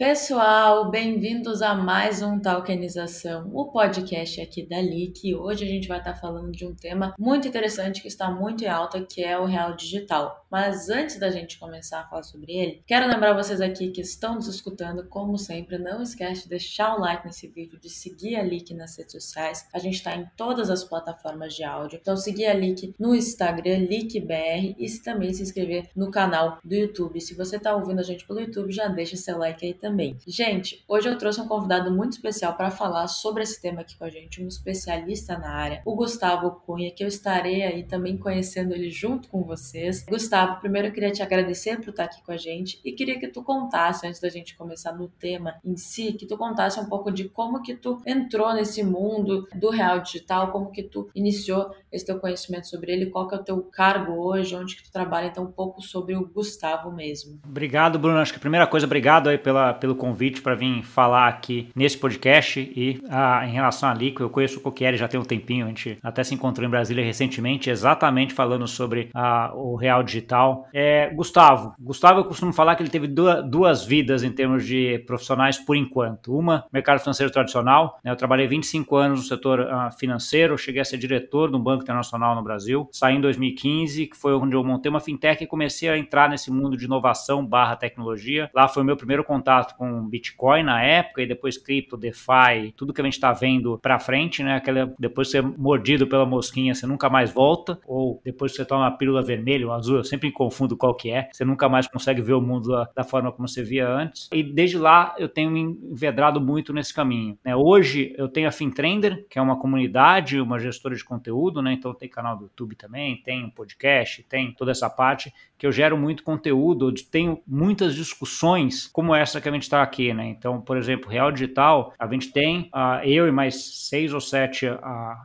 Pessoal, bem-vindos a mais um Talkenização, o podcast aqui da LIC. Hoje a gente vai estar falando de um tema muito interessante que está muito em alta, que é o real digital. Mas antes da gente começar a falar sobre ele, quero lembrar vocês aqui que estão nos escutando, como sempre, não esquece de deixar o like nesse vídeo, de seguir a LIC nas redes sociais. A gente está em todas as plataformas de áudio, então seguir a LIC no Instagram, LICBR, e também se inscrever no canal do YouTube. Se você está ouvindo a gente pelo YouTube, já deixa seu like aí também também. Gente, hoje eu trouxe um convidado muito especial para falar sobre esse tema aqui com a gente, um especialista na área, o Gustavo Cunha, que eu estarei aí também conhecendo ele junto com vocês. Gustavo, primeiro eu queria te agradecer por estar aqui com a gente e queria que tu contasse, antes da gente começar no tema em si, que tu contasse um pouco de como que tu entrou nesse mundo do real digital, como que tu iniciou esse teu conhecimento sobre ele, qual que é o teu cargo hoje, onde que tu trabalha, então um pouco sobre o Gustavo mesmo. Obrigado, Bruno. Acho que a primeira coisa, obrigado aí pela, pelo convite para vir falar aqui nesse podcast e ah, em relação à Lico, eu conheço o Coquieri já tem um tempinho, a gente até se encontrou em Brasília recentemente, exatamente falando sobre ah, o real digital. É, Gustavo, Gustavo eu costumo falar que ele teve duas, duas vidas em termos de profissionais por enquanto. Uma, mercado financeiro tradicional, né, eu trabalhei 25 anos no setor ah, financeiro, cheguei a ser diretor de um banco Banco Internacional no Brasil. Saí em 2015, que foi onde eu montei uma fintech e comecei a entrar nesse mundo de inovação barra tecnologia. Lá foi o meu primeiro contato com Bitcoin na época e depois cripto, DeFi, tudo que a gente está vendo para frente, né? Aquela, depois de ser mordido pela mosquinha, você nunca mais volta. Ou depois que você toma uma pílula vermelha ou azul, eu sempre confundo qual que é. Você nunca mais consegue ver o mundo da, da forma como você via antes. E desde lá eu tenho me envedrado muito nesse caminho. Né? Hoje eu tenho a FinTrender, que é uma comunidade, uma gestora de conteúdo, né? Então tem canal do YouTube também, tem um podcast, tem toda essa parte que eu gero muito conteúdo, tenho muitas discussões como essa que a gente está aqui, né? Então, por exemplo, Real Digital, a gente tem uh, eu e mais seis ou sete uh,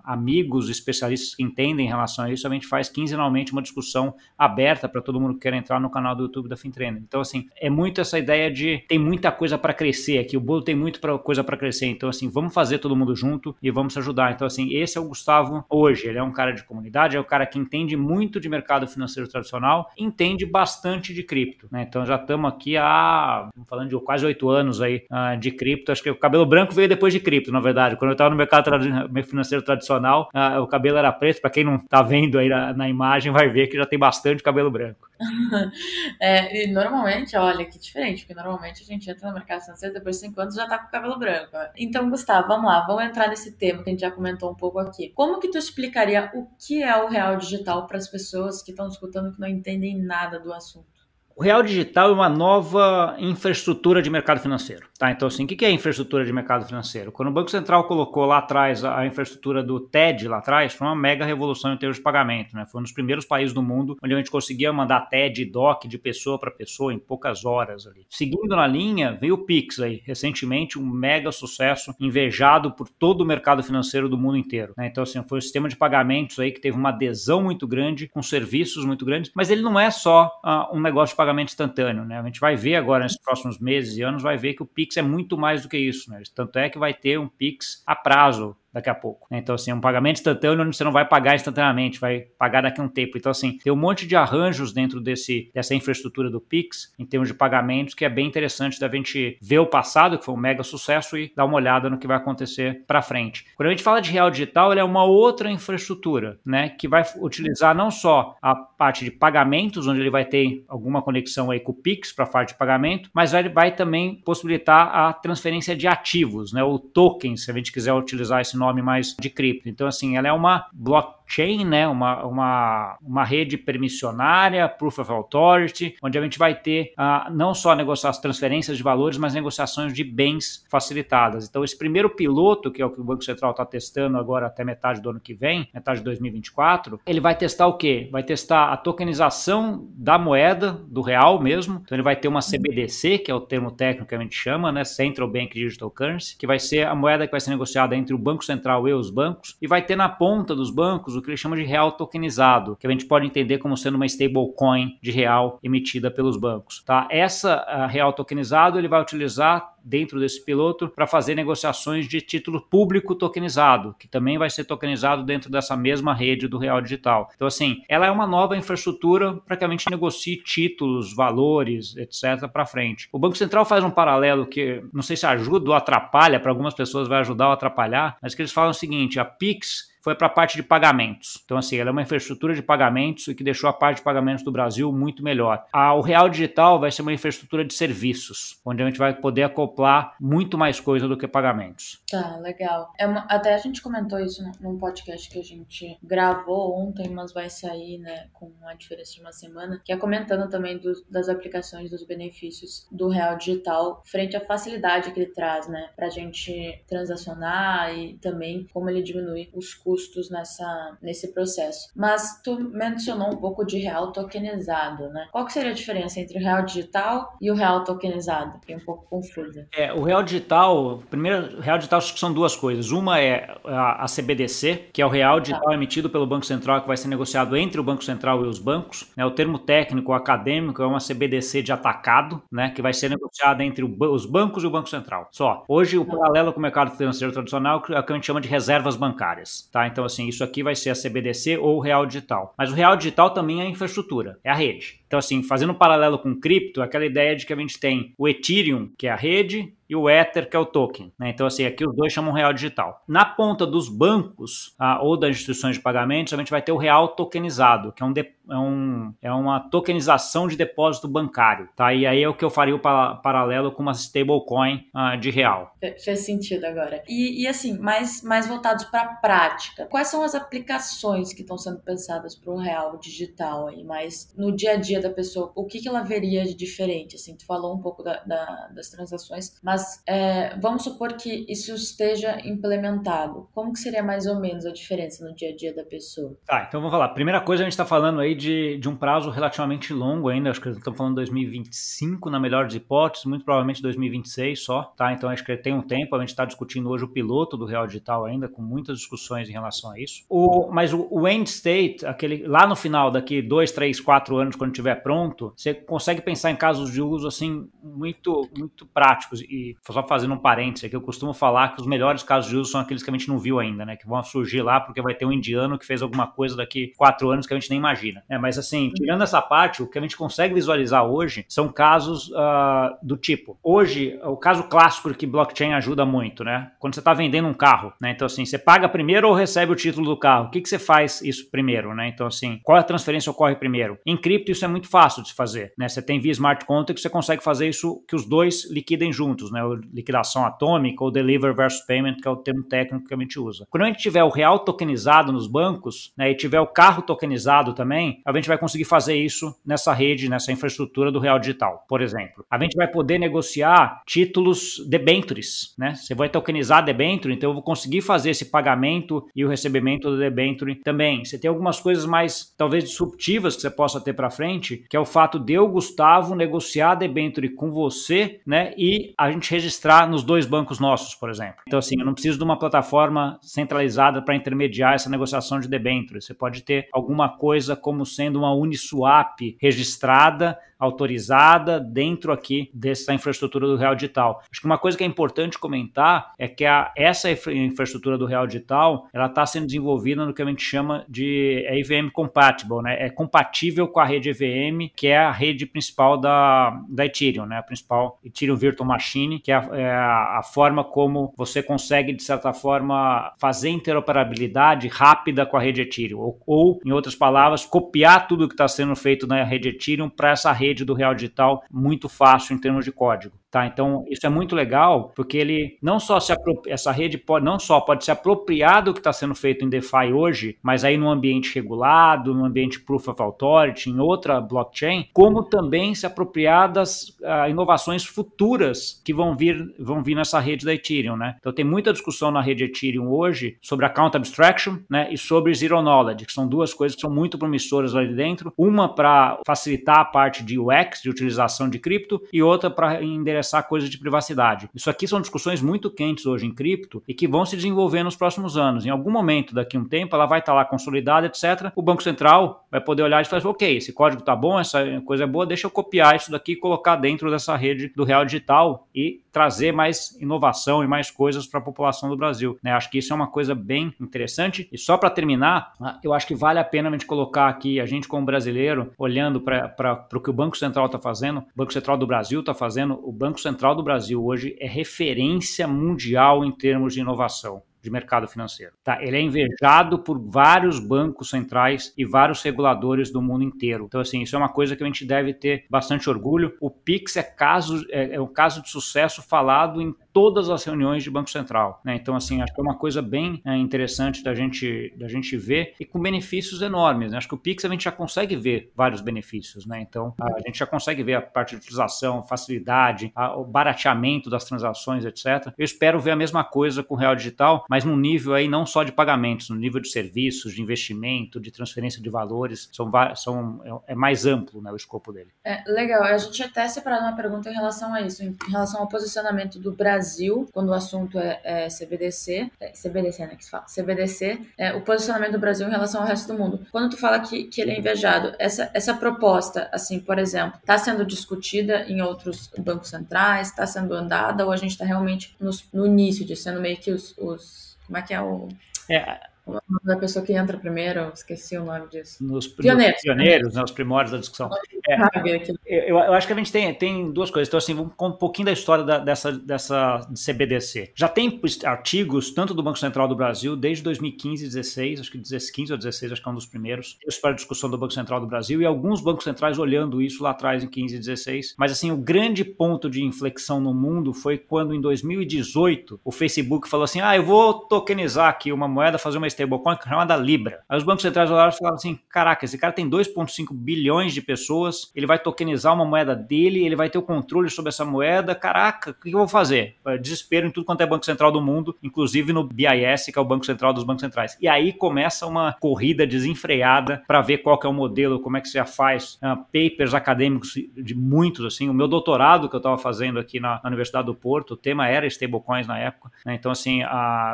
amigos especialistas que entendem em relação a isso, a gente faz quinzenalmente uma discussão aberta para todo mundo que quer entrar no canal do YouTube da FinTrainer. Então, assim, é muito essa ideia de tem muita coisa para crescer aqui, o bolo tem muita coisa para crescer, então, assim, vamos fazer todo mundo junto e vamos ajudar. Então, assim, esse é o Gustavo hoje, ele é um cara de comunidade, é o cara que entende muito de mercado financeiro tradicional, entende bastante de cripto, né? Então já estamos aqui há, falando de quase oito anos aí uh, de cripto. Acho que o cabelo branco veio depois de cripto, na verdade. Quando eu estava no mercado financeiro tradicional, uh, o cabelo era preto. Para quem não está vendo aí na, na, imagem, vai ver que já tem bastante cabelo branco. é, e normalmente, olha que diferente, porque normalmente a gente entra no mercado financeiro depois de cinco anos já está com o cabelo branco. Então, Gustavo, vamos lá, vamos entrar nesse tema que a gente já comentou um pouco aqui. Como que tu explicaria o que é o real digital para as pessoas que estão escutando que não entendem nada do assunto. O real digital é uma nova infraestrutura de mercado financeiro. Tá? Então, assim, o que é infraestrutura de mercado financeiro? Quando o Banco Central colocou lá atrás a infraestrutura do TED, lá atrás, foi uma mega revolução em termos de pagamento. Né? Foi um dos primeiros países do mundo onde a gente conseguia mandar TED e DOC de pessoa para pessoa em poucas horas. ali. Seguindo na linha, veio o Pix aí, recentemente, um mega sucesso, invejado por todo o mercado financeiro do mundo inteiro. Né? Então, assim, foi um sistema de pagamentos aí que teve uma adesão muito grande, com serviços muito grandes, mas ele não é só uh, um negócio de pagamento instantâneo, né? A gente vai ver agora nesses próximos meses e anos, vai ver que o Pix é muito mais do que isso, né? Tanto é que vai ter um Pix a prazo daqui a pouco. Né? Então, assim, é um pagamento instantâneo você não vai pagar instantaneamente, vai pagar daqui a um tempo. Então, assim, tem um monte de arranjos dentro desse, dessa infraestrutura do Pix, em termos de pagamentos, que é bem interessante da gente ver o passado, que foi um mega sucesso, e dar uma olhada no que vai acontecer para frente. Quando a gente fala de real digital, ele é uma outra infraestrutura, né, que vai utilizar não só a parte de pagamentos, onde ele vai ter alguma conexão aí com o Pix para a parte de pagamento, mas vai, vai também possibilitar a transferência de ativos, né, o token, se a gente quiser utilizar esse nome nome mais de cripto. Então, assim, ela é uma blockchain, né? Uma, uma, uma rede permissionária, proof of authority, onde a gente vai ter uh, não só negociar as transferências de valores, mas negociações de bens facilitadas. Então, esse primeiro piloto, que é o que o Banco Central está testando agora até metade do ano que vem, metade de 2024, ele vai testar o quê? Vai testar a tokenização da moeda, do real mesmo. Então, ele vai ter uma CBDC, que é o termo técnico que a gente chama, né? Central Bank Digital Currency, que vai ser a moeda que vai ser negociada entre o Banco Central e os bancos, e vai ter na ponta dos bancos o que ele chama de real tokenizado, que a gente pode entender como sendo uma stablecoin de real emitida pelos bancos. Tá? Essa real tokenizado ele vai utilizar dentro desse piloto para fazer negociações de título público tokenizado, que também vai ser tokenizado dentro dessa mesma rede do Real Digital. Então, assim, ela é uma nova infraestrutura para que a gente negocie títulos, valores, etc., para frente. O Banco Central faz um paralelo que não sei se ajuda ou atrapalha, para algumas pessoas vai ajudar ou atrapalhar, mas que eles falam o seguinte: a Pix foi para a parte de pagamentos. Então, assim, ela é uma infraestrutura de pagamentos e que deixou a parte de pagamentos do Brasil muito melhor. A, o Real Digital vai ser uma infraestrutura de serviços, onde a gente vai poder acoplar muito mais coisa do que pagamentos. Tá, legal. É uma, até a gente comentou isso num podcast que a gente gravou ontem, mas vai sair, né, com uma diferença de uma semana, que é comentando também do, das aplicações, dos benefícios do Real Digital frente à facilidade que ele traz, né, a gente transacionar e também como ele diminui os custos custos nessa, nesse processo. Mas tu mencionou um pouco de real tokenizado, né? Qual que seria a diferença entre o real digital e o real tokenizado? Fiquei um pouco confusa. É, o real digital, primeiro, o real digital acho que são duas coisas. Uma é a, a CBDC, que é o real digital tá. emitido pelo Banco Central, que vai ser negociado entre o Banco Central e os bancos. Né? O termo técnico acadêmico é uma CBDC de atacado, né? Que vai ser negociada entre o, os bancos e o Banco Central. Só. Hoje, o tá. paralelo com o mercado financeiro tradicional é o que a gente chama de reservas bancárias. Tá? Então, assim, isso aqui vai ser a CBDC ou o real digital. Mas o real digital também é infraestrutura, é a rede. Então, assim, fazendo um paralelo com cripto, aquela ideia de que a gente tem o Ethereum, que é a rede, e o Ether, que é o token. Né? Então, assim, aqui os dois chamam real digital. Na ponta dos bancos ah, ou das instituições de pagamentos, a gente vai ter o real tokenizado, que é, um, é, um, é uma tokenização de depósito bancário. Tá? E aí é o que eu faria o paralelo com uma stablecoin ah, de real. Fez sentido agora. E, e assim, mais, mais voltados para a prática. Quais são as aplicações que estão sendo pensadas para o real digital aí? Mas no dia a dia da pessoa, o que, que ela veria de diferente? Assim, tu falou um pouco da, da, das transações, mas é, vamos supor que isso esteja implementado. Como que seria mais ou menos a diferença no dia a dia da pessoa? Tá, então vamos falar. Primeira coisa, a gente está falando aí de, de um prazo relativamente longo ainda, acho que estamos falando 2025 na melhor das hipóteses, muito provavelmente 2026 só, tá? Então acho que tem um tempo, a gente está discutindo hoje o piloto do Real Digital ainda, com muitas discussões em relação a isso. O, mas o, o end state, aquele lá no final, daqui dois, três, quatro anos, quando estiver pronto, você consegue pensar em casos de uso assim muito, muito práticos. E só fazendo um parênteses aqui, eu costumo falar que os melhores casos de uso são aqueles que a gente não viu ainda, né? Que vão surgir lá porque vai ter um indiano que fez alguma coisa daqui quatro anos que a gente nem imagina. É, mas assim, tirando essa parte, o que a gente consegue visualizar hoje são casos uh, do tipo. Hoje, o caso clássico que blockchain ajuda muito, né? Quando você está vendendo um carro, né? Então, assim, você paga primeiro ou recebe o título do carro? O que, que você faz isso primeiro, né? Então, assim, qual a transferência ocorre primeiro? Em cripto, isso é muito fácil de se fazer, né? Você tem via smart contract, você consegue fazer isso que os dois liquidem juntos, né? Liquidação atômica ou deliver versus payment, que é o termo técnico que a gente usa. Quando a gente tiver o real tokenizado nos bancos, né? E tiver o carro tokenizado também, a gente vai conseguir fazer isso nessa rede, nessa infraestrutura do real digital, por exemplo. A gente vai poder negociar títulos debentures, né? Você vai tokenizar debenture, então eu vou conseguir fazer esse pagamento e o recebimento do debenture também. Você tem algumas coisas mais, talvez, disruptivas que você possa ter para frente, que é o fato de eu, Gustavo, negociar debenture com você, né? E a gente registrar nos dois bancos nossos, por exemplo. Então, assim, eu não preciso de uma plataforma centralizada para intermediar essa negociação de debenture. Você pode ter alguma coisa como sendo uma Uniswap registrada autorizada dentro aqui dessa infraestrutura do Real Digital. Acho que uma coisa que é importante comentar é que a, essa infraestrutura do Real Digital ela está sendo desenvolvida no que a gente chama de é EVM compatible, né? É compatível com a rede EVM, que é a rede principal da, da Ethereum, né? A principal Ethereum Virtual Machine, que é a, é a forma como você consegue, de certa forma, fazer interoperabilidade rápida com a rede Ethereum. Ou, ou em outras palavras, copiar tudo que está sendo feito na rede Ethereum para essa rede rede do Real Digital muito fácil em termos de código. Tá? Então, isso é muito legal, porque ele não só se essa rede pode não só pode se apropriar do que está sendo feito em DeFi hoje, mas aí no ambiente regulado, no ambiente Proof of Authority, em outra blockchain, como também se apropriar das uh, inovações futuras que vão vir, vão vir nessa rede da Ethereum. Né? Então, tem muita discussão na rede Ethereum hoje sobre account abstraction né, e sobre zero knowledge, que são duas coisas que são muito promissoras ali dentro. Uma para facilitar a parte de UX, de utilização de cripto, e outra para endereçar interessar coisas de privacidade. Isso aqui são discussões muito quentes hoje em cripto e que vão se desenvolver nos próximos anos. Em algum momento, daqui a um tempo, ela vai estar lá consolidada, etc. O Banco Central vai poder olhar e falar: ok, esse código está bom, essa coisa é boa, deixa eu copiar isso daqui e colocar dentro dessa rede do Real Digital e trazer mais inovação e mais coisas para a população do Brasil. Né? Acho que isso é uma coisa bem interessante. E só para terminar, ah, eu acho que vale a pena a gente colocar aqui, a gente como brasileiro, olhando para o que o Banco Central está fazendo, o Banco Central do Brasil está fazendo, o Banco Central do Brasil hoje é referência mundial em termos de inovação de mercado financeiro. Tá? Ele é invejado por vários bancos centrais e vários reguladores do mundo inteiro. Então, assim, isso é uma coisa que a gente deve ter bastante orgulho. O Pix é, caso, é, é um caso de sucesso falado em todas as reuniões de Banco Central. Né? Então, assim, acho que é uma coisa bem é, interessante da gente, da gente ver e com benefícios enormes. Né? Acho que o Pix a gente já consegue ver vários benefícios. Né? Então, a gente já consegue ver a parte de utilização, facilidade, a, o barateamento das transações, etc. Eu espero ver a mesma coisa com o Real Digital, mas num nível aí não só de pagamentos, no nível de serviços, de investimento, de transferência de valores, são, são, é, é mais amplo né, o escopo dele. É, legal, a gente até separado uma pergunta em relação a isso, em relação ao posicionamento do Brasil Brasil, quando o assunto é, é CBDC, é CBDC, né, que se fala, CBDC, é, o posicionamento do Brasil em relação ao resto do mundo. Quando tu fala que, que ele é invejado, essa, essa proposta, assim, por exemplo, está sendo discutida em outros bancos centrais, está sendo andada, ou a gente está realmente no, no início disso, sendo meio que os, os como é que é o... É, o nome da pessoa que entra primeiro, esqueci o nome disso. Nos pioneiros, pioneiros né, os primórdios da discussão. É, eu, eu, acho que a gente tem, tem duas coisas. Então, assim, vamos com um pouquinho da história da, dessa, dessa CBDC. Já tem artigos, tanto do Banco Central do Brasil, desde 2015 e 16, acho que 15 ou 16, acho que é um dos primeiros, isso para a discussão do Banco Central do Brasil, e alguns bancos centrais olhando isso lá atrás, em 15 e 16. Mas, assim, o grande ponto de inflexão no mundo foi quando, em 2018, o Facebook falou assim: ah, eu vou tokenizar aqui uma moeda, fazer uma stablecoin chamada Libra. Aí os bancos centrais olharam e falaram assim: caraca, esse cara tem 2,5 bilhões de pessoas, ele vai tokenizar uma moeda dele, ele vai ter o controle sobre essa moeda. Caraca, o que eu vou fazer? Desespero em tudo quanto é banco central do mundo, inclusive no BIS, que é o Banco Central dos Bancos Centrais. E aí começa uma corrida desenfreada para ver qual que é o modelo, como é que se já faz. Uh, papers acadêmicos de muitos, assim. O meu doutorado que eu estava fazendo aqui na, na, Universidade do Porto, o tema era stablecoins na época. Né? Então, assim,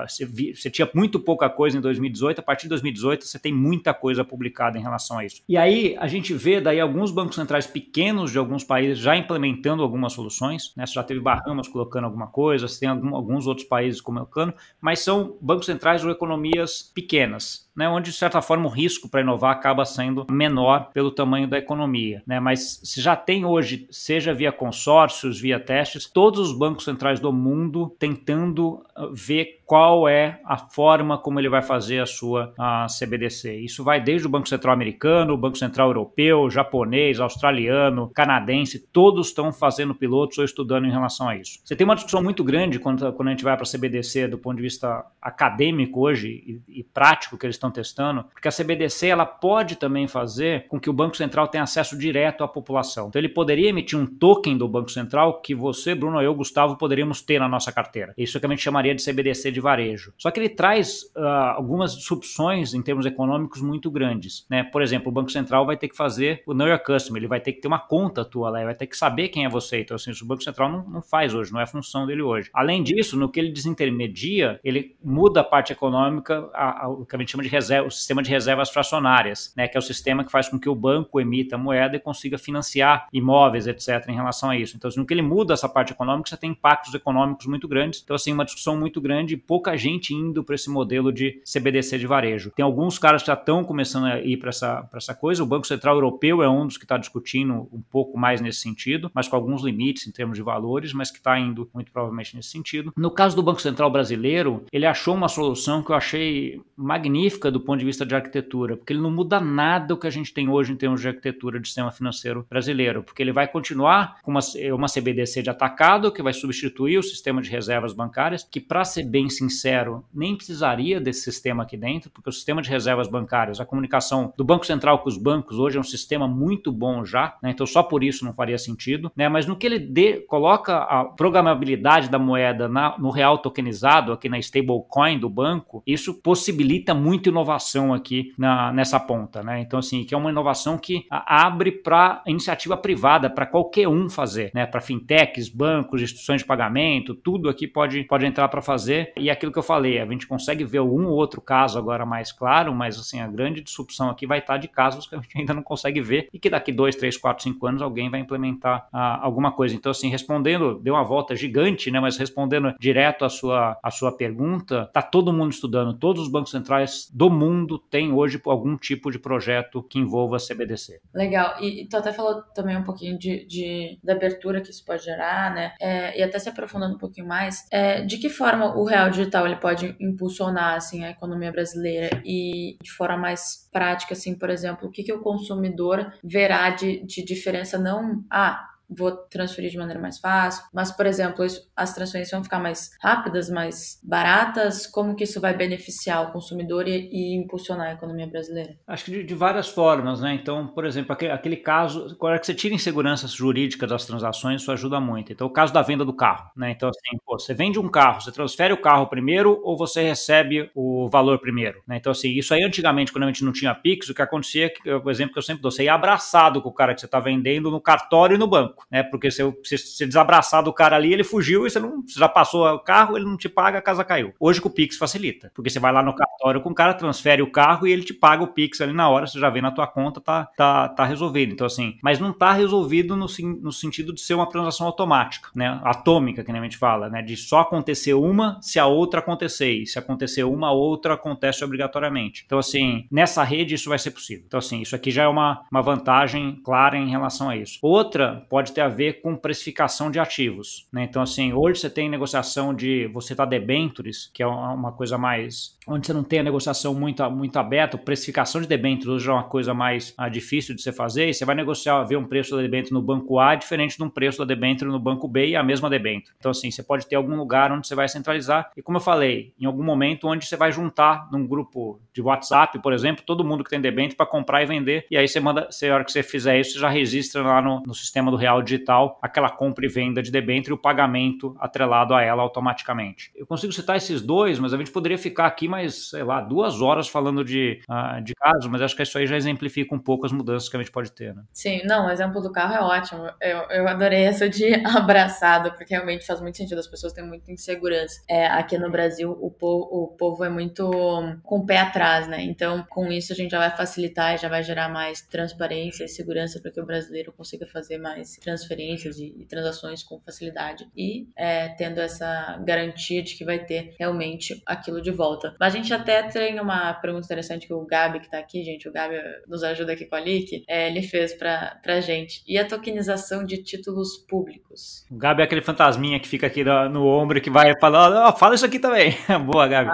você, você tinha muito pouca coisa em 2018, a partir de 2018 você tem muita coisa publicada em relação a isso. E aí a gente vê daí alguns bancos centrais pequenos de alguns países já implementando algumas soluções, né? Você já teve Bahamas colocando alguma coisa, você tem algum, alguns outros países colocando, mas são bancos centrais ou economias pequenas né, onde de certa forma o risco para inovar acaba sendo menor pelo tamanho da economia. Né? Mas se já tem hoje, seja via consórcios, via testes, todos os bancos centrais do mundo tentando ah, ver qual é a forma como ele vai fazer a sua a CBDC. Isso vai desde o Banco Central americano, o Banco Central europeu, japonês, australiano, canadense, todos estão fazendo pilotos ou estudando em relação a isso. Você tem uma discussão muito grande quando, quando a gente vai para a CBDC do ponto de vista acadêmico hoje e, e prático que eles estão testando, porque a CBDC ela pode também fazer com que o Banco Central tenha acesso direto à população. Então ele poderia emitir um token do Banco Central que você, Bruno, eu, Gustavo, poderíamos ter na nossa carteira. Isso que a gente chamaria de CBDC de varejo. Só que ele traz uh, algumas disrupções em termos econômicos muito grandes. Né? Por exemplo, o Banco Central vai ter que fazer o Know Your Customer, ele vai ter que ter uma conta tua lá, ele vai ter que saber quem é você. Então, assim, isso o Banco Central não, não faz hoje, não é função dele hoje. Além disso, no que ele desintermedia, ele muda a parte econômica, a, a, o que a gente chama de reserva, o sistema de reservas fracionárias, né, que é o sistema que faz com que o banco emita moeda e consiga financiar imóveis, etc., em relação a isso. Então, assim, no que ele muda essa parte econômica, você tem impactos econômicos muito grandes. Então, assim, uma discussão muito grande e pouca gente indo para esse modelo de CBDC de varejo. Tem alguns caras que já estão começando a ir para essa, essa coisa. O Banco Central Europeu é um dos que está discutindo um pouco mais nesse sentido, mas com alguns limites em termos de valores, mas que está indo muito provavelmente nesse sentido. No caso do Banco Central brasileiro, ele achou uma solução que eu achei magnífica do ponto de vista de arquitetura, porque ele não muda nada o que a gente tem hoje em termos de arquitetura de sistema financeiro brasileiro, porque ele vai continuar com uma, uma CBDC de atacado que vai substituir o sistema de reservas bancárias, que para ser bem sincero, nem precisaria desse sistema aqui dentro, porque o sistema de reservas bancárias, a comunicação do Banco Central com os bancos hoje é um sistema muito bom já, né? então só por isso não faria sentido, né? mas no que ele dê, coloca a programabilidade da moeda na, no real tokenizado, aqui na stablecoin do banco, isso possibilita muito inovação aqui na, nessa ponta, né? Então, assim, que é uma inovação que abre para iniciativa privada, para qualquer um fazer, né? Para fintechs, bancos, instituições de pagamento, tudo aqui pode, pode entrar para fazer. E aquilo que eu falei, a gente consegue ver um ou outro caso agora mais claro, mas assim, a grande disrupção aqui vai estar de casos que a gente ainda não consegue ver e que daqui dois, três, quatro, cinco anos alguém vai implementar ah, alguma coisa. Então, assim, respondendo, deu uma volta gigante, né? Mas respondendo direto a sua, a sua pergunta, tá todo mundo estudando, todos os bancos centrais do mundo têm hoje algum tipo de projeto que envolva CBDC. Legal. E, e tu até falou também um pouquinho de, de da abertura que isso pode gerar, né? É, e até se aprofundando um pouquinho mais, é, de que forma o real digital ele pode impulsionar assim a economia brasileira e de forma mais prática, assim, por exemplo, o que, que o consumidor verá de, de diferença não ah vou transferir de maneira mais fácil. Mas, por exemplo, as transferências vão ficar mais rápidas, mais baratas. Como que isso vai beneficiar o consumidor e, e impulsionar a economia brasileira? Acho que de, de, várias formas, né? Então, por exemplo, aquele, aquele caso, quando é que você tira insegurança jurídica das transações, isso ajuda muito. Então, o caso da venda do carro, né? Então, assim, pô, você vende um carro, você transfere o carro primeiro ou você recebe o valor primeiro, né? Então, assim, isso aí antigamente, quando a gente não tinha Pix, o que acontecia, que, o exemplo que eu sempre dou, você ia abraçado com o cara que você está vendendo no cartório e no banco, né? Porque se você se desabraçar do cara ali, ele fugiu e você não você já passou o carro, ele não te paga, a casa caiu. Hoje com o Pix facilita, porque você vai lá no cartório com o cara, transfere o carro e ele te paga o Pix ali na hora, você já vê na tua conta, tá, tá, tá resolvido. Então, assim, mas não tá resolvido no, no sentido de ser uma transação automática, né? Atômica, que nem a gente fala, né? De só acontecer uma se a outra acontecer. E se acontecer uma, a outra acontece obrigatoriamente. Então, assim, nessa rede isso vai ser possível. Então, assim, isso aqui já é uma, uma vantagem clara em relação a isso. Outra pode pode ter a ver com precificação de ativos. Né? Então, assim, hoje você tem negociação de você tá debentures, que é uma coisa mais onde você não tem a negociação muito, muito aberta, precificação de debêntures hoje é uma coisa mais ah, difícil de você fazer, e você vai negociar, ver um preço da debênture no banco A diferente de um preço da debênture no banco B e a mesma debênture. Então, assim, você pode ter algum lugar onde você vai centralizar, e como eu falei, em algum momento onde você vai juntar num grupo de WhatsApp, por exemplo, todo mundo que tem debênture para comprar e vender, e aí você manda, você, a hora que você fizer isso, você já registra lá no, no sistema do Real Digital aquela compra e venda de debênture e o pagamento atrelado a ela automaticamente. Eu consigo citar esses dois, mas a gente poderia ficar aqui mais, sei lá, duas horas falando de, uh, de casos, mas acho que isso aí já exemplifica um pouco as mudanças que a gente pode ter, né? Sim, não, o exemplo do carro é ótimo. Eu, eu adorei essa de abraçado, porque realmente faz muito sentido, as pessoas têm muita insegurança. É, aqui no Brasil, o povo, o povo é muito com o pé atrás, né? Então, com isso, a gente já vai facilitar e já vai gerar mais transparência e segurança para que o brasileiro consiga fazer mais transferências e, transações com facilidade e é, tendo essa garantia de que vai ter realmente aquilo de volta. Mas a gente até tem uma pergunta interessante que o Gabi, que tá aqui, gente, o Gabi nos ajuda aqui com a Leak, é, ele fez pra, pra gente. E a tokenização de títulos públicos? O Gabi é aquele fantasminha que fica aqui no, no ombro que vai falar, oh, fala isso aqui também. Boa, Gabi.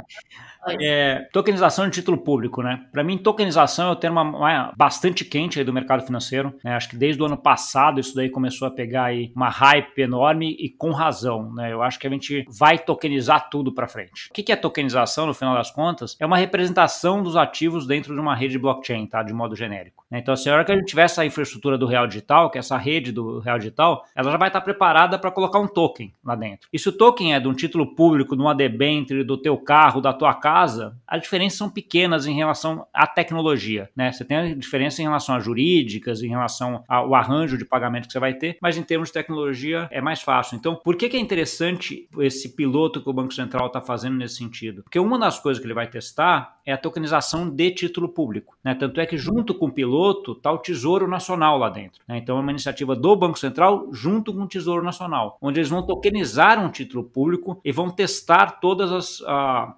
É, tokenização de título público, né? Para mim, tokenização é o termo uma, bastante quente aí do mercado financeiro. Né? Acho que desde o ano passado isso daí começou a pegar aí uma hype enorme e com razão, né? Eu acho que a gente vai tokenizar tudo para frente. O que é tokenização, no final das contas? É uma representação dos ativos dentro de uma rede blockchain, tá? De modo genérico. Né? Então, assim, a hora que a gente tiver essa infraestrutura do Real Digital, que é essa rede do Real Digital, ela já vai estar preparada para colocar um token lá dentro. E se o token é de um título público, de uma debênture, do teu carro, da tua casa, as diferenças são pequenas em relação à tecnologia, né? Você tem a diferença em relação a jurídicas, em relação ao arranjo de pagamento que você vai ter, mas em termos de tecnologia é mais fácil. Então, por que, que é interessante esse piloto que o Banco Central está fazendo nesse sentido? Porque uma das coisas que ele vai testar é a tokenização de título público. Né? Tanto é que junto com o piloto está o Tesouro Nacional lá dentro. Né? Então é uma iniciativa do Banco Central junto com o Tesouro Nacional, onde eles vão tokenizar um título público e vão testar todas as,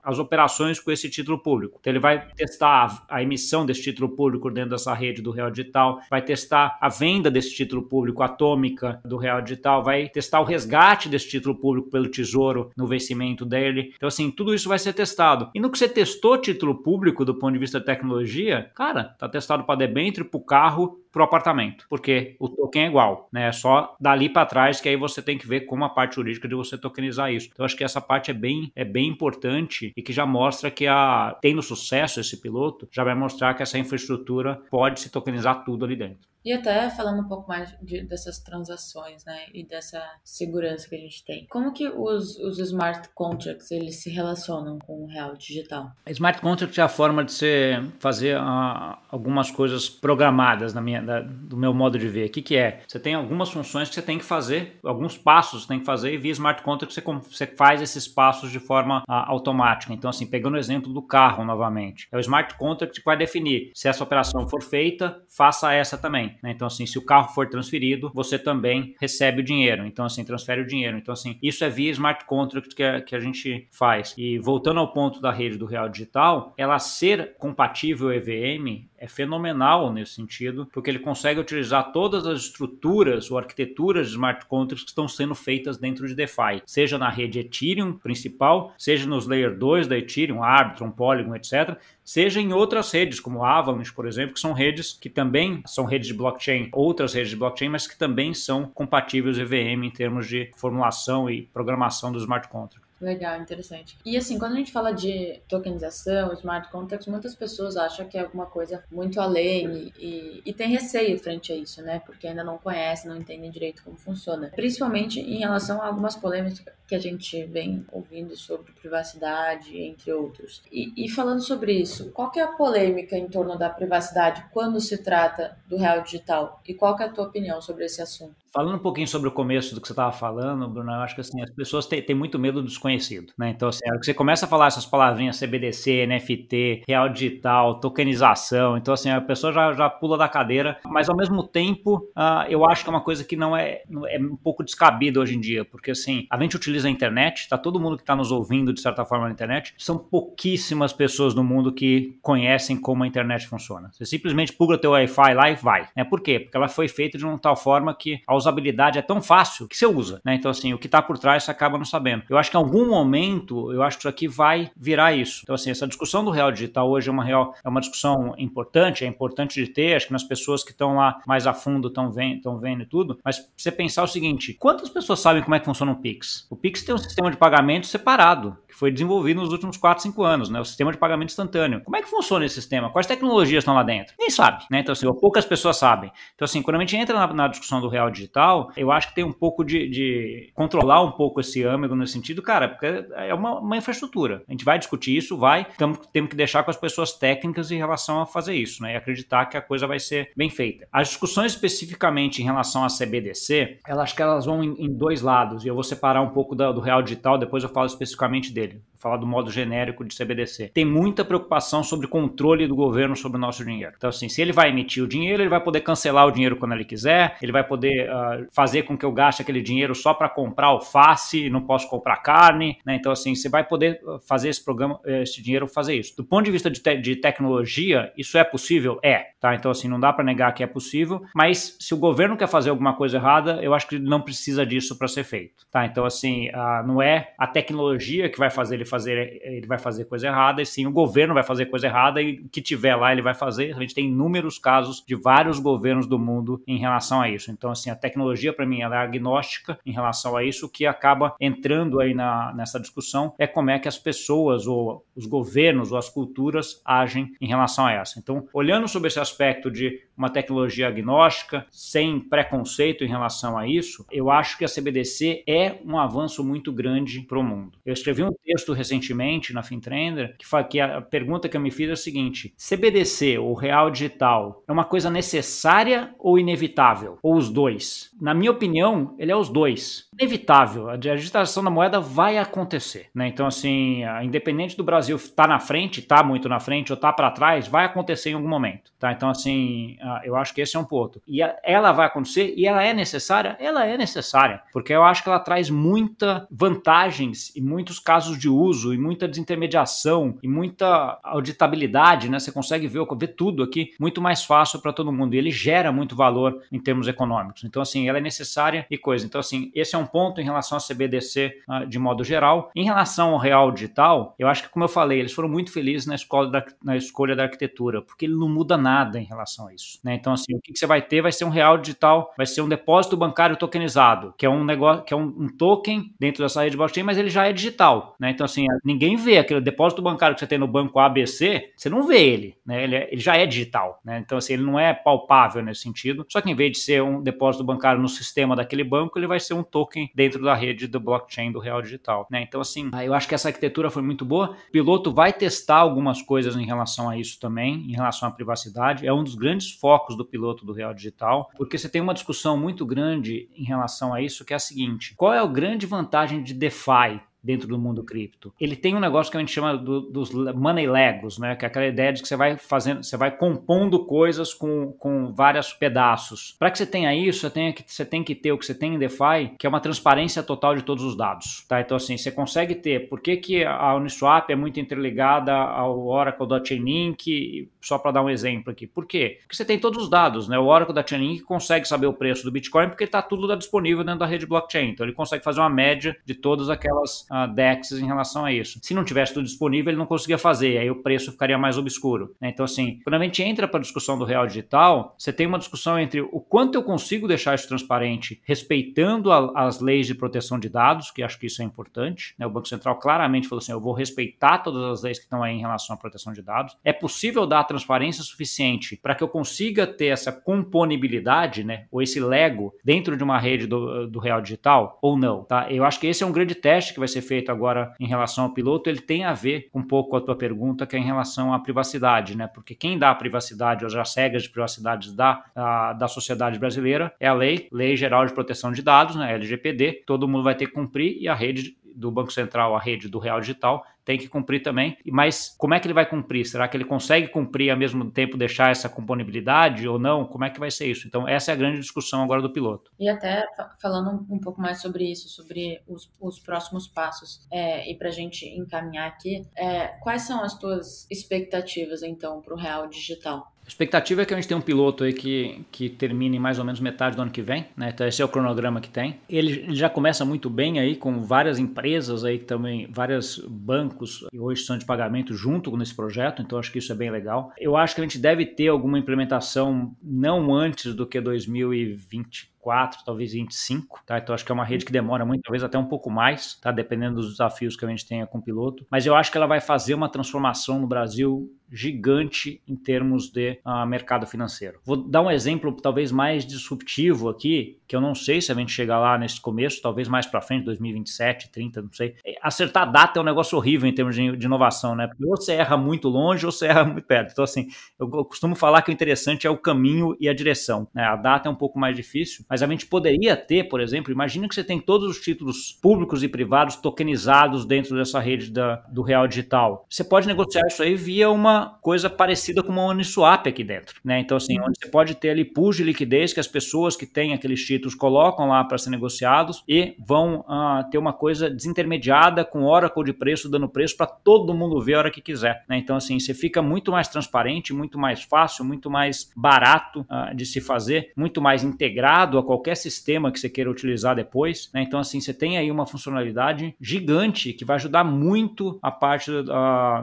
as operações com esse título público. Então ele vai testar a, a emissão desse título público dentro dessa rede do Real Digital, vai testar a venda desse título público atômica do Real Digital, vai testar o resgate desse título público pelo Tesouro no vencimento dele. Então assim, tudo isso vai ser testado. E no que você testou título público do ponto de vista tecnologia, cara, tá testado para debênture, para o carro para o apartamento, porque o token é igual, né? É só dali para trás que aí você tem que ver como a parte jurídica de você tokenizar isso. Então acho que essa parte é bem, é bem importante e que já mostra que a tendo sucesso esse piloto, já vai mostrar que essa infraestrutura pode se tokenizar tudo ali dentro. E até falando um pouco mais de, dessas transações, né, e dessa segurança que a gente tem. Como que os, os smart contracts eles se relacionam com o real digital? Smart contract é a forma de você fazer uh, algumas coisas programadas na minha, da, do meu modo de ver. O que, que é? Você tem algumas funções que você tem que fazer, alguns passos você tem que fazer e via smart contract você, você faz esses passos de forma uh, automática. Então, assim, pegando o exemplo do carro novamente, é o smart contract que vai definir se essa operação for feita, faça essa também. Né? Então, assim, se o carro for transferido, você também recebe o dinheiro. Então, assim, transfere o dinheiro. Então, assim, isso é via smart contract que a, que a gente faz. E voltando ao ponto da rede do Real Digital, ela ser compatível EVM é fenomenal nesse sentido, porque ele consegue utilizar todas as estruturas ou arquiteturas de smart contracts que estão sendo feitas dentro de DeFi, seja na rede Ethereum principal, seja nos layer 2 da Ethereum, Arbitrum, Polygon, etc., seja em outras redes, como Avalanche, por exemplo, que são redes que também são redes de blockchain, outras redes de blockchain, mas que também são compatíveis EVM em termos de formulação e programação do smart contract. Legal, interessante. E assim, quando a gente fala de tokenização, smart contracts, muitas pessoas acham que é alguma coisa muito além e, e, tem receio frente a isso, né? Porque ainda não conhecem, não entendem direito como funciona. Principalmente em relação a algumas polêmicas que a gente vem ouvindo sobre privacidade, entre outros. E, e falando sobre isso, qual é a polêmica em torno da privacidade quando se trata do real digital? E qual é a tua opinião sobre esse assunto? Falando um pouquinho sobre o começo do que você estava falando, Bruno, eu acho que assim, as pessoas têm, têm muito medo do desconhecido, né? Então, assim, você começa a falar essas palavrinhas CBDC, NFT, real digital, tokenização, então, assim, a pessoa já, já pula da cadeira, mas ao mesmo tempo, uh, eu acho que é uma coisa que não é, é um pouco descabida hoje em dia, porque, assim, a gente utiliza a internet, tá todo mundo que está nos ouvindo, de certa forma, na internet, são pouquíssimas pessoas no mundo que conhecem como a internet funciona. Você simplesmente pluga teu Wi-Fi lá e vai. Né? Por quê? Porque ela foi feita de uma tal forma que, ao usabilidade é tão fácil que você usa, né? Então, assim, o que está por trás você acaba não sabendo. Eu acho que em algum momento, eu acho que isso aqui vai virar isso. Então, assim, essa discussão do real digital hoje é uma real, é uma discussão importante, é importante de ter, acho que nas pessoas que estão lá mais a fundo estão vendo, vendo e tudo, mas você pensar o seguinte, quantas pessoas sabem como é que funciona o Pix? O Pix tem um sistema de pagamento separado foi desenvolvido nos últimos 4, 5 anos, né? O sistema de pagamento instantâneo. Como é que funciona esse sistema? Quais tecnologias estão lá dentro? Nem sabe, né? Então, assim, poucas pessoas sabem. Então, assim, quando a gente entra na, na discussão do real digital, eu acho que tem um pouco de, de controlar um pouco esse âmago nesse sentido, cara, porque é uma, uma infraestrutura. A gente vai discutir isso, vai, tamo, temos que deixar com as pessoas técnicas em relação a fazer isso, né? E acreditar que a coisa vai ser bem feita. As discussões especificamente em relação a CBDC, elas acho que elas vão em, em dois lados, e eu vou separar um pouco da, do real digital, depois eu falo especificamente dele dele falar do modo genérico de CBDC. Tem muita preocupação sobre controle do governo sobre o nosso dinheiro. Então, assim, se ele vai emitir o dinheiro, ele vai poder cancelar o dinheiro quando ele quiser, ele vai poder uh, fazer com que eu gaste aquele dinheiro só para comprar alface, não posso comprar carne, né? Então, assim, você vai poder ah, fazer esse programa, esse dinheiro fazer isso. Do ponto de vista de, te de tecnologia, isso é possível? É, tá? Então, assim, não dá para negar que é possível, mas se o governo quer fazer alguma coisa errada, eu acho que não precisa disso para ser feito, tá? Então, assim, uh, não é a tecnologia que vai fazer ele fazer, ele vai fazer coisa errada, e sim o governo vai fazer coisa errada e o que tiver lá ele vai fazer. A gente tem inúmeros casos de vários governos do mundo em relação a isso. Então, assim, a tecnologia para mim ela é agnóstica em relação a isso. O que acaba entrando aí na, nessa discussão é como é que as pessoas ou os governos ou as culturas agem em relação a essa. Então, olhando sobre esse aspecto de uma tecnologia agnóstica, sem preconceito em relação a isso, eu acho que a CBDC é um avanço muito grande para o mundo. Eu escrevi um texto recentemente na FinTrender que, que a pergunta que eu me fiz é a seguinte: CBDC ou real digital é uma coisa necessária ou inevitável? Ou os dois? Na minha opinião, ele é os dois. Inevitável. A digitação da moeda vai acontecer. Né? Então, assim, independente do Brasil estar tá na frente, estar tá muito na frente ou estar tá para trás, vai acontecer em algum momento. Tá? Então, assim, eu acho que esse é um ponto. E ela vai acontecer e ela é necessária? Ela é necessária, porque eu acho que ela traz muita vantagens e muitos casos de uso e muita desintermediação e muita auditabilidade, né? Você consegue ver, ver tudo aqui muito mais fácil para todo mundo. E ele gera muito valor em termos econômicos. Então, assim, ela é necessária e coisa. Então, assim, esse é um ponto em relação a CBDC uh, de modo geral. Em relação ao real digital, eu acho que, como eu falei, eles foram muito felizes na escolha da, na escolha da arquitetura, porque ele não muda nada em relação a isso. Né? Então, assim, o que, que, você vai ter vai ser um real digital, vai ser um depósito bancário tokenizado, que é um negócio, que é um, um token dentro dessa rede blockchain, mas ele já é digital. Né? Então, assim, ninguém vê aquele depósito bancário que você tem no banco ABC, você não vê ele, né? Ele, é, ele já é digital. Né? Então, assim, ele não é palpável nesse sentido. Só que em vez de ser um depósito bancário no sistema daquele banco, ele vai ser um token dentro da rede do blockchain do real digital. Né? Então, assim, eu acho que essa arquitetura foi muito boa. O piloto vai testar algumas coisas em relação a isso também, em relação à privacidade. É um dos grandes focos do piloto do real digital, porque você tem uma discussão muito grande em relação a isso, que é a seguinte: qual é a grande vantagem de DeFi? Dentro do mundo cripto. Ele tem um negócio que a gente chama do, dos money legos, né? Que é aquela ideia de que você vai fazendo, você vai compondo coisas com, com vários pedaços. Para que você tenha isso, você tem, que, você tem que ter o que você tem em DeFi, que é uma transparência total de todos os dados, tá? Então assim, você consegue ter. Por que, que a Uniswap é muito interligada ao Oracle da Chainlink? Só para dar um exemplo aqui. Por quê? Porque você tem todos os dados, né? O Oracle da Chainlink consegue saber o preço do Bitcoin porque está tudo disponível dentro da rede blockchain. Então ele consegue fazer uma média de todas aquelas uh, DEX em relação a isso. Se não tivesse tudo disponível, ele não conseguia fazer, aí o preço ficaria mais obscuro. Né? Então, assim, quando a gente entra para a discussão do real digital, você tem uma discussão entre o quanto eu consigo deixar isso transparente, respeitando a, as leis de proteção de dados, que acho que isso é importante. Né? O Banco Central claramente falou assim: eu vou respeitar todas as leis que estão aí em relação à proteção de dados. É possível dar transparência suficiente para que eu consiga ter essa componibilidade, né? ou esse Lego dentro de uma rede do, do real digital, ou não. Tá? Eu acho que esse é um grande teste que vai ser feito agora em relação ao piloto, ele tem a ver um pouco com a tua pergunta, que é em relação à privacidade, né? Porque quem dá a privacidade, ou as regras de privacidade da, a, da sociedade brasileira, é a lei, Lei Geral de Proteção de Dados, né? LGPD, todo mundo vai ter que cumprir e a rede do Banco Central, a rede do Real Digital, tem que cumprir também. Mas como é que ele vai cumprir? Será que ele consegue cumprir ao mesmo tempo deixar essa componibilidade ou não? Como é que vai ser isso? Então, essa é a grande discussão agora do piloto. E até falando um pouco mais sobre isso, sobre os, os próximos passos, é, e para a gente encaminhar aqui, é, quais são as tuas expectativas, então, para o Real Digital? A expectativa é que a gente tenha um piloto aí que, que termine mais ou menos metade do ano que vem, né? Então esse é o cronograma que tem. Ele, ele já começa muito bem aí com várias empresas aí também, vários bancos que hoje são de pagamento junto nesse projeto, então acho que isso é bem legal. Eu acho que a gente deve ter alguma implementação não antes do que 2020 24, talvez 25, tá? Então acho que é uma rede que demora muito, talvez até um pouco mais, tá? Dependendo dos desafios que a gente tenha com o piloto. Mas eu acho que ela vai fazer uma transformação no Brasil gigante em termos de uh, mercado financeiro. Vou dar um exemplo talvez mais disruptivo aqui, que eu não sei se a gente chegar lá nesse começo, talvez mais para frente, 2027, 30, não sei. É, acertar a data é um negócio horrível em termos de, de, inovação, né? Porque ou você erra muito longe ou você erra muito perto. Então assim, eu, eu costumo falar que o interessante é o caminho e a direção. Né? A data é um pouco mais difícil, mas a gente poderia ter, por exemplo, imagina que você tem todos os títulos públicos e privados tokenizados dentro dessa rede da, do real digital. Você pode negociar isso aí via uma coisa parecida com uma Uniswap aqui dentro, né? Então, assim, onde você pode ter ali pools de liquidez que as pessoas que têm aqueles títulos colocam lá para ser negociados e vão uh, ter uma coisa desintermediada com Oracle de preço dando preço para todo mundo ver a hora que quiser, né? Então, assim, você fica muito mais transparente, muito mais fácil, muito mais barato uh, de se fazer, muito mais integrado a qualquer sistema que você queira utilizar depois. Né? Então, assim, você tem aí uma funcionalidade gigante que vai ajudar muito a parte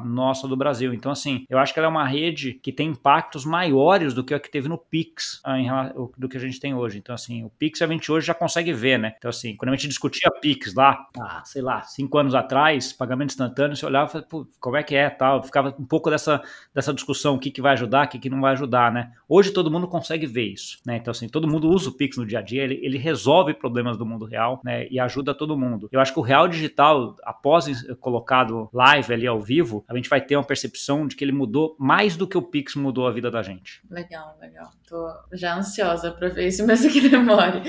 nossa do Brasil. Então, assim, eu acho que ela é uma rede que tem impactos maiores do que a que teve no Pix, uh, em, do que a gente tem hoje. Então, assim, o Pix a gente hoje já consegue ver, né? Então, assim, quando a gente discutia Pix lá, ah, sei lá, cinco anos atrás, pagamento instantâneo, você olhava e falava, como é que é, tal, ficava um pouco dessa, dessa discussão, o que, que vai ajudar, o que, que não vai ajudar, né? Hoje todo mundo consegue ver isso, né? Então, assim, todo mundo usa o Pix no dia a dia, ele, ele resolve problemas do mundo real, né? E ajuda todo mundo. Eu acho que o real digital, após colocado live ali ao vivo, a gente vai ter uma percepção de que ele mudou mais do que o Pix mudou a vida da gente. Legal, legal. Tô já ansiosa para ver isso, mesmo que demore.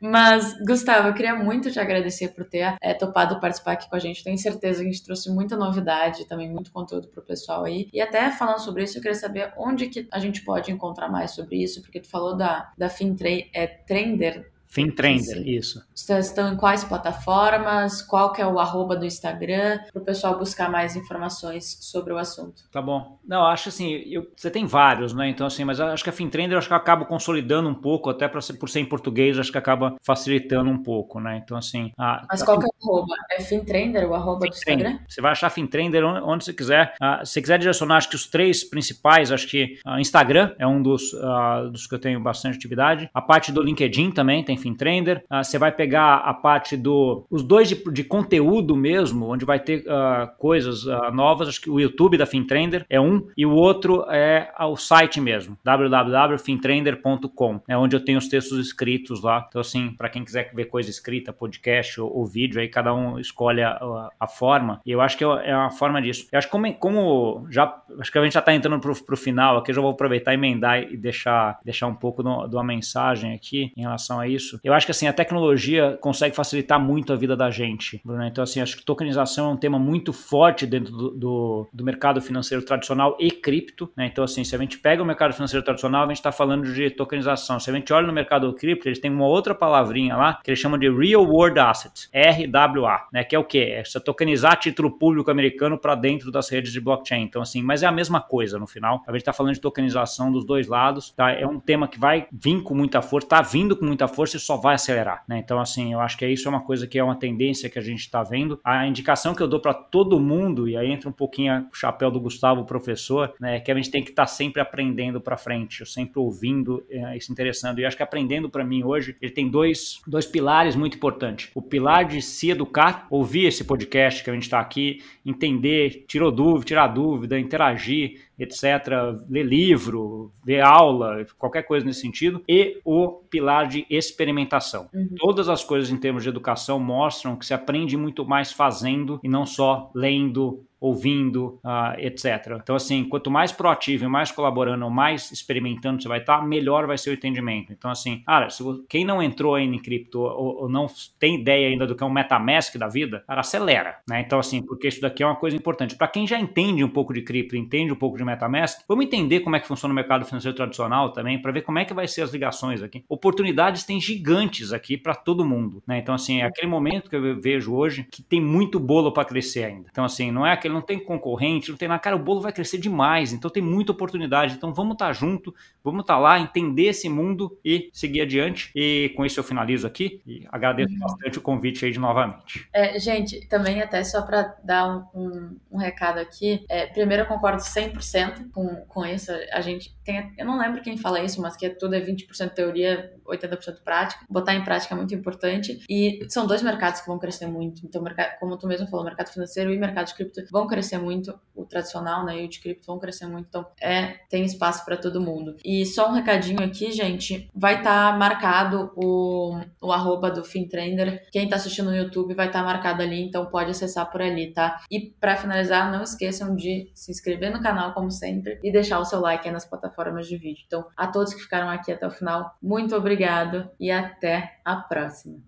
Mas, Gustavo, eu queria muito te agradecer por ter é, topado participar aqui com a gente. Tenho certeza que a gente trouxe muita novidade, também muito conteúdo pro pessoal aí. E até falando sobre isso, eu queria saber onde que a gente pode encontrar mais sobre isso, porque tu falou da, da FinTrade, é, Trender FinTrender, isso. Vocês estão em quais plataformas? Qual que é o arroba do Instagram? Para o pessoal buscar mais informações sobre o assunto. Tá bom. Não, acho assim, eu, você tem vários, né? Então, assim, mas acho que a FinTrender acho que eu acabo consolidando um pouco, até pra, por ser em português, acho que acaba facilitando um pouco, né? Então, assim. A, mas qual que é o arroba? É FinTrender, o arroba do Instagram? Você vai achar FinTrender onde, onde você quiser. Uh, se você quiser direcionar, acho que os três principais, acho que uh, Instagram é um dos, uh, dos que eu tenho bastante atividade. A parte do LinkedIn também tem FinTrender. Uh, você vai pegar a parte do. Os dois de, de conteúdo mesmo, onde vai ter uh, coisas uh, novas. Acho que o YouTube da FinTrender é um, e o outro é o site mesmo, www.fintrender.com, é onde eu tenho os textos escritos lá. Então, assim, para quem quiser ver coisa escrita, podcast ou, ou vídeo, aí cada um escolhe a, a, forma. E eu acho que é, é uma forma disso. Eu acho que como, como já. Acho que a gente já está entrando pro, pro final aqui, eu já vou aproveitar emendar e deixar, deixar um pouco de uma mensagem aqui em relação a isso. Eu acho que assim, a tecnologia consegue facilitar muito a vida da gente. Bruno. Então, assim, acho que tokenização é um tema muito forte dentro do, do, do mercado financeiro tradicional e cripto. Né? Então, assim, se a gente pega o mercado financeiro tradicional, a gente está falando de tokenização. Se a gente olha no mercado cripto, eles têm uma outra palavrinha lá que eles chamam de Real World Assets, RWA, né? que é o quê? É você tokenizar título público americano para dentro das redes de blockchain. Então, assim, mas é a mesma coisa no final. A gente está falando de tokenização dos dois lados. Tá? É um tema que vai vir com muita força, está vindo com muita força e só vai acelerar. Né? Então, assim, eu acho que isso é uma coisa que é uma tendência que a gente está vendo. A indicação que eu dou para todo mundo, e aí entra um pouquinho o chapéu do Gustavo, professor, né, é que a gente tem que estar tá sempre aprendendo para frente, sempre ouvindo é, e se interessando. E acho que aprendendo para mim hoje, ele tem dois, dois pilares muito importantes. O pilar de se educar, ouvir esse podcast que a gente está aqui, entender, tirou dúvida, tirar dúvida, interagir, etc., ler livro, ver aula, qualquer coisa nesse sentido, e o pilar de experimentação. Uhum. Todas as coisas em termos de educação mostram que se aprende muito mais fazendo e não só lendo, ouvindo, uh, etc. Então, assim, quanto mais proativo mais colaborando, mais experimentando você vai estar, melhor vai ser o entendimento. Então, assim, cara, se quem não entrou ainda em cripto ou, ou, não tem ideia ainda do que é um MetaMask da vida, cara, acelera, né? Então, assim, porque isso daqui é uma coisa importante. Para quem já entende um pouco de cripto, entende um pouco de MetaMask, vamos entender como é que funciona o mercado financeiro tradicional também, para ver como é que vai ser as ligações aqui. Oportunidades tem gigantes aqui para todo mundo, né? Então, assim, é aquele momento que eu vejo hoje que tem muito bolo para crescer ainda. Então, assim, não é aquele não tem concorrente, não tem nada. Cara, o bolo vai crescer demais, então tem muita oportunidade. Então vamos estar tá junto, vamos estar tá lá, entender esse mundo e seguir adiante. E com isso eu finalizo aqui e agradeço uhum. bastante o convite aí de novamente. É, gente, também até só para dar um, um, um, recado aqui, é, primeiro eu concordo 100% com, com isso. A gente tem, eu não lembro quem fala isso, mas que é tudo é 20% teoria, 80% prática. Botar em prática é muito importante. E são dois mercados que vão crescer muito. Então, como tu mesmo falou, mercado financeiro e mercado de cripto vão crescer muito. O tradicional, né, e o de cripto vão crescer muito. Então, é, tem espaço para todo mundo. E só um recadinho aqui, gente, vai estar tá marcado o, o arroba do FinTrender. Quem tá assistindo no YouTube vai estar tá marcado ali, então pode acessar por ali, tá? E para finalizar, não esqueçam de se inscrever no canal, como sempre, e deixar o seu like nas plataformas de vídeo. Então, a todos que ficaram aqui até o final, muito obrigado e até a próxima.